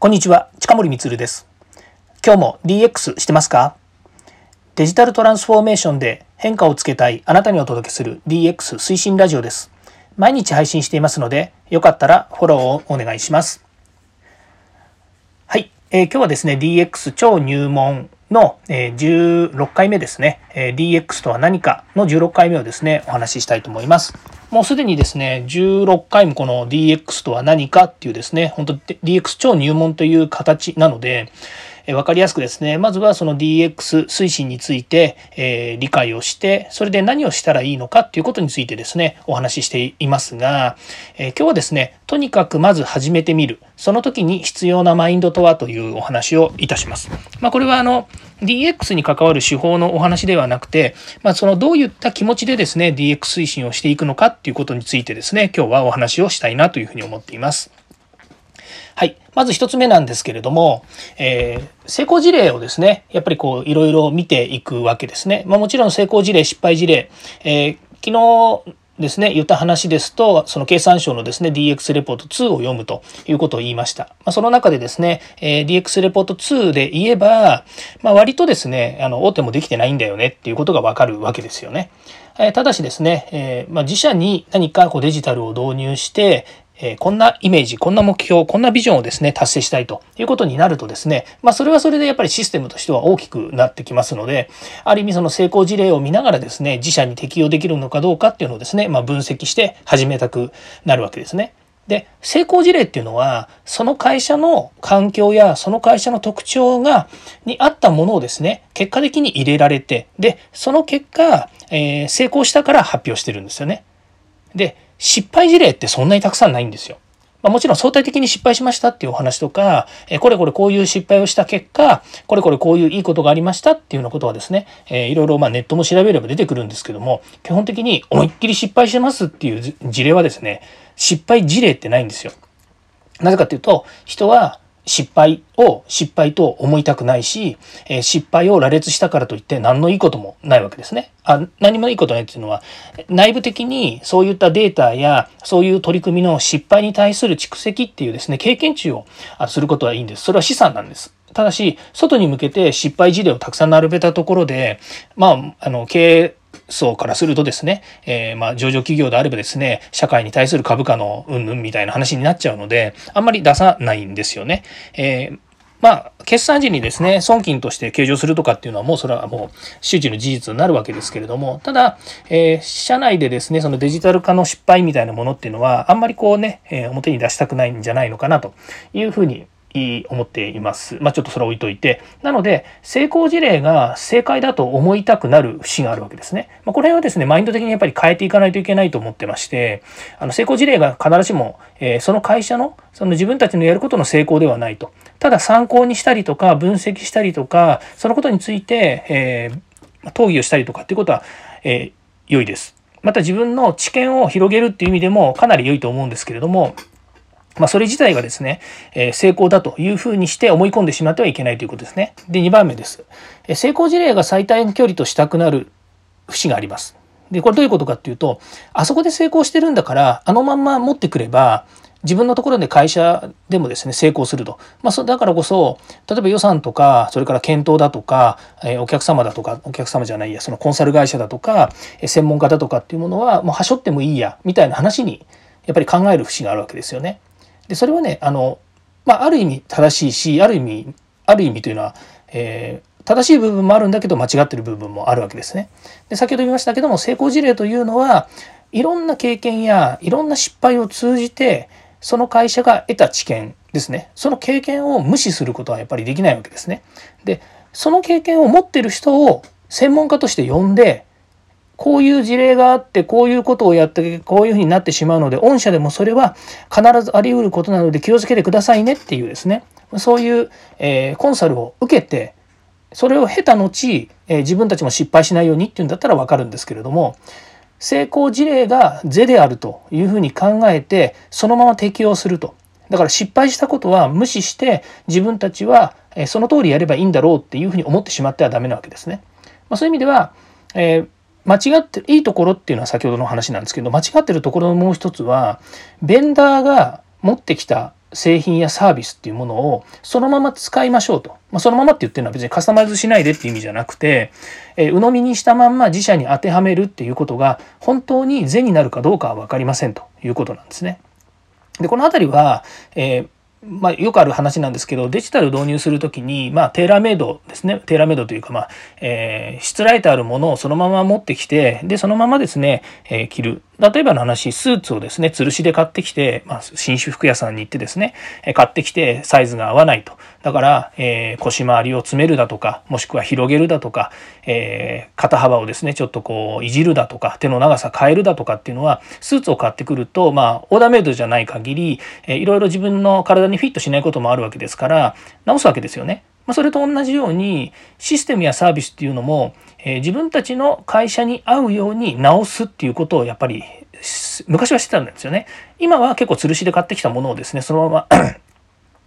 こんにちは、近森光です。今日も DX してますか？デジタルトランスフォーメーションで変化をつけたいあなたにお届けする DX 推進ラジオです。毎日配信していますので、よかったらフォローをお願いします。はい、えー、今日はですね、DX 超入門の16回目ですね、DX とは何かの16回目をですね、お話ししたいと思います。もうすでにですね、16回もこの DX とは何かっていうですね、本当 DX 超入門という形なので、え分かりやすくですね、まずはその DX 推進について、え、理解をして、それで何をしたらいいのかっていうことについてですね、お話ししていますが、え、今日はですね、とにかくまず始めてみる。その時に必要なマインドとはというお話をいたします。まあ、これはあの、DX に関わる手法のお話ではなくて、まあ、そのどういった気持ちでですね、DX 推進をしていくのかっていうことについてですね、今日はお話をしたいなというふうに思っています。はい。まず一つ目なんですけれども、えー、成功事例をですね、やっぱりこう、いろいろ見ていくわけですね。まあもちろん成功事例、失敗事例、えー、昨日ですね、言った話ですと、その経産省のですね、DX レポート2を読むということを言いました。まあ、その中でですね、えー、DX レポート2で言えば、まあ、割とですね、あの、大手もできてないんだよねっていうことがわかるわけですよね。えー、ただしですね、えー、まあ、自社に何かこうデジタルを導入して、えこんなイメージ、こんな目標、こんなビジョンをですね、達成したいということになるとですね、まあそれはそれでやっぱりシステムとしては大きくなってきますので、ある意味その成功事例を見ながらですね、自社に適用できるのかどうかっていうのをですね、まあ分析して始めたくなるわけですね。で、成功事例っていうのは、その会社の環境やその会社の特徴が、に合ったものをですね、結果的に入れられて、で、その結果、えー、成功したから発表してるんですよね。で、失敗事例ってそんなにたくさんないんですよ。まあ、もちろん相対的に失敗しましたっていうお話とか、えこれこれこういう失敗をした結果、これこれこういういいことがありましたっていうようなことはですね、えー、いろいろまあネットも調べれば出てくるんですけども、基本的に思いっきり失敗してますっていう事例はですね、失敗事例ってないんですよ。なぜかっていうと、人は失敗を失敗と思いたくないし、え失敗を羅列したからといって何のいいこともないわけですね。あ何もいいことないっていうのは内部的にそういったデータやそういう取り組みの失敗に対する蓄積っていうですね経験値をすることはいいんです。それは資産なんです。ただし、外に向けて失敗事例をたくさん並べたところで、まあ、あの、経営層からするとですね、えー、まあ上場企業であればですね、社会に対する株価の云々みたいな話になっちゃうので、あんまり出さないんですよね。えーまあ、決算時にですね、損金として計上するとかっていうのはもうそれはもう周知の事実になるわけですけれども、ただ、えー、社内でですね、そのデジタル化の失敗みたいなものっていうのは、あんまりこうね、えー、表に出したくないんじゃないのかなというふうに思っています。まあ、ちょっとそれは置いといて。なので、成功事例が正解だと思いたくなる節があるわけですね。まあ、これはですね、マインド的にやっぱり変えていかないといけないと思ってまして、あの成功事例が必ずしも、えー、その会社の、その自分たちのやることの成功ではないと。ただ参考にしたりとか、分析したりとか、そのことについて、えー、討議をしたりとかっていうことは、えー、良いです。また自分の知見を広げるっていう意味でもかなり良いと思うんですけれども、まあ、それ自体がですね、え成功だというふうにして思い込んでしまってはいけないということですね。で、2番目です。え成功事例が最短距離としたくなる節があります。で、これどういうことかっていうと、あそこで成功してるんだから、あのまんま持ってくれば、自分のところで会社でもですね、成功すると。まあ、だからこそ、例えば予算とか、それから検討だとか、えお客様だとか、お客様じゃないや、そのコンサル会社だとか、え専門家だとかっていうものは、もうはしょってもいいや、みたいな話に、やっぱり考える節があるわけですよね。でそれはねあの、まあ、ある意味正しいしある意味ある意味というのは、えー、正しい部分もあるんだけど間違ってる部分もあるわけですね。で先ほど言いましたけども成功事例というのはいろんな経験やいろんな失敗を通じてその会社が得た知見ですねその経験を無視することはやっぱりできないわけですね。でその経験を持ってる人を専門家として呼んでこういう事例があってこういうことをやってこういうふうになってしまうので御社でもそれは必ずあり得ることなので気をつけてくださいねっていうですねそういう、えー、コンサルを受けてそれを経た後、えー、自分たちも失敗しないようにっていうんだったら分かるんですけれども成功事例が是であるというふうに考えてそのまま適用すると。だから失敗したことは無視して自分たちはその通りやればいいんだろうっていうふうに思ってしまってはダメなわけですね。まあ、そういう意味では、えー間違っていいところっていうのは先ほどの話なんですけど間違ってるところのもう一つはベンダーが持ってきた製品やサービスっていうものをそのまま使いましょうと。まあ、そのままって言ってるのは別にカスタマイズしないでっていう意味じゃなくて、えー、鵜呑みにしたまんま自社に当てはめるっていうことが本当に善になるかどうかは分かりませんということなんですね。で、この辺りは、えーまあ、よくある話なんですけどデジタル導入する時に、まあ、テーラーメイドですねテーラーメイドというか、まあえー、しつらえてあるものをそのまま持ってきてでそのままですね、えー、着る例えばの話、スーツをですね、吊るしで買ってきて、まあ、紳士服屋さんに行ってですね、買ってきてサイズが合わないと。だから、えー、腰回りを詰めるだとか、もしくは広げるだとか、えー、肩幅をですね、ちょっとこう、いじるだとか、手の長さ変えるだとかっていうのは、スーツを買ってくると、まあ、オーダーメイドじゃない限り、えー、いろいろ自分の体にフィットしないこともあるわけですから、直すわけですよね。まあ、それと同じようにシステムやサービスっていうのも、えー、自分たちの会社に合うように直すっていうことをやっぱり昔はしてたんですよね。今は結構吊るしで買ってきたものをですねそのまま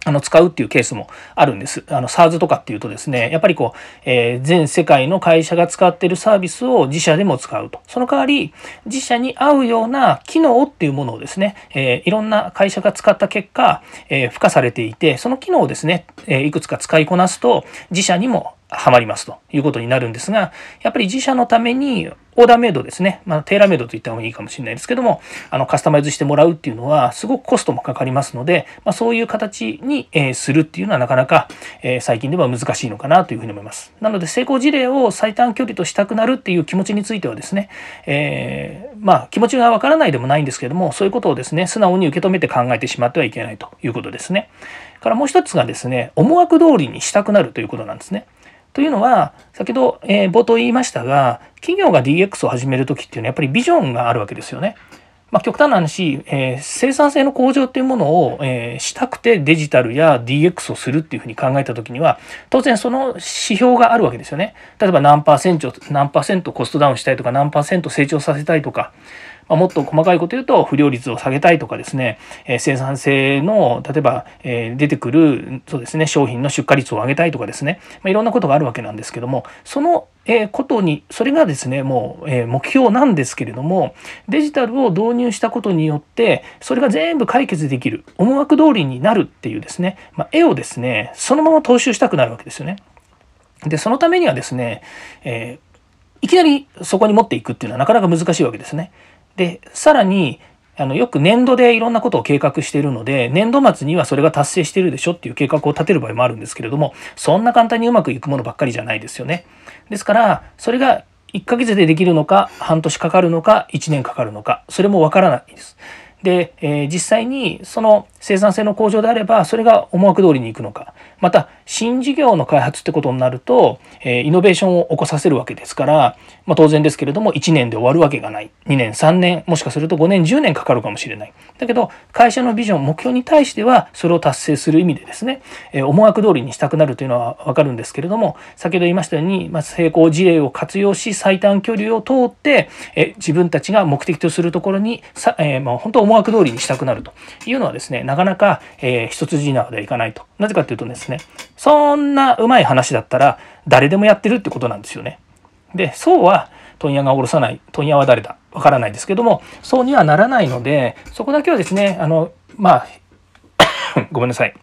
あの、使うっていうケースもあるんです。あの、s a ズ s とかっていうとですね、やっぱりこう、えー、全世界の会社が使ってるサービスを自社でも使うと。その代わり、自社に合うような機能っていうものをですね、えー、いろんな会社が使った結果、えー、付加されていて、その機能をですね、えいくつか使いこなすと、自社にもはまりますということになるんですが、やっぱり自社のためにオーダーメイドですね。まあ、テーラーメイドと言った方がいいかもしれないですけども、あの、カスタマイズしてもらうっていうのは、すごくコストもかかりますので、まあ、そういう形に、え、するっていうのはなかなか、え、最近では難しいのかなというふうに思います。なので、成功事例を最短距離としたくなるっていう気持ちについてはですね、えー、まあ、気持ちがわからないでもないんですけども、そういうことをですね、素直に受け止めて考えてしまってはいけないということですね。からもう一つがですね、思惑通りにしたくなるということなんですね。というのは、先ほど、えー、冒頭言いましたが、企業が DX を始めるときっていうのはやっぱりビジョンがあるわけですよね。まあ、極端な話、えー、生産性の向上っていうものを、えー、したくてデジタルや DX をするっていうふうに考えたときには、当然その指標があるわけですよね。例えば何パーセント、何パーセントコストダウンしたいとか、何パーセント成長させたいとか、まあ、もっと細かいこと言うと不良率を下げたいとかですね、え、生産性の例えば、え、出てくるそうですね商品の出荷率を上げたいとかですね、まあ、いろんなことがあるわけなんですけどもそのえことにそれがですねもう、え目標なんですけれどもデジタルを導入したことによってそれが全部解決できる思惑通りになるっていうですね、まあ、絵をですねそのまま踏襲したくなるわけですよね。でそのためにはですね、えー、いきなりそこに持っていくっていうのはなかなか難しいわけですね。で、さらに、あのよく年度でいろんなことを計画しているので、年度末にはそれが達成してるでしょっていう計画を立てる場合もあるんですけれども、そんな簡単にうまくいくものばっかりじゃないですよね。ですから、それが1ヶ月でできるのか、半年かかるのか、1年かかるのか、それもわからないです。で、えー、実際にその生産性の向上であればそれが思惑通りにいくのかまた新事業の開発ってことになると、え、イノベーションを起こさせるわけですから、まあ、当然ですけれども1年で終わるわけがない2年3年もしかすると5年10年かかるかもしれないだけど会社のビジョン目標に対してはそれを達成する意味でですね、え、思惑通りにしたくなるというのは分かるんですけれども先ほど言いましたように、まあ、成功事例を活用し最短距離を通って、え、自分たちが目的とするところにさ、えー、まあ、本当思惑通りにしたくなるというのはですねなかなか、えー、一筋縄ではいかないと。なぜかというとですねそんなうまい話だったら誰でもやってるってことなんですよね。でそうは問屋が下ろさない問屋は誰だ？わからないですけどもそうにはならないのでそこだけはですねあのまあ ごめんなさい。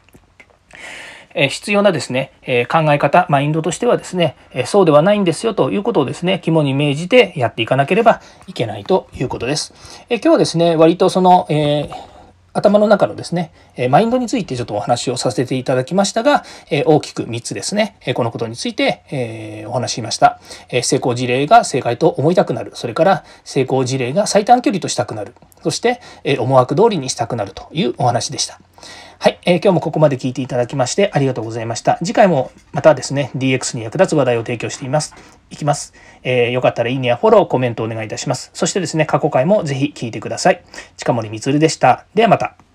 え必要なですね、え考え方、マインドとしてはですね、えそうではないんですよということをですね、肝に銘じてやっていかなければいけないということです。え今日はですね、割とその、えー頭の中のですね、マインドについてちょっとお話をさせていただきましたが、大きく3つですね、このことについてお話ししました。成功事例が正解と思いたくなる。それから成功事例が最短距離としたくなる。そして思惑通りにしたくなるというお話でした。はい、えー、今日もここまで聞いていただきましてありがとうございました。次回もまたですね、DX に役立つ話題を提供しています。いきます。えー、よかったらいいねやフォロー、コメントお願いいたします。そしてですね、過去回もぜひ聞いてください。近森光でした。ではまた。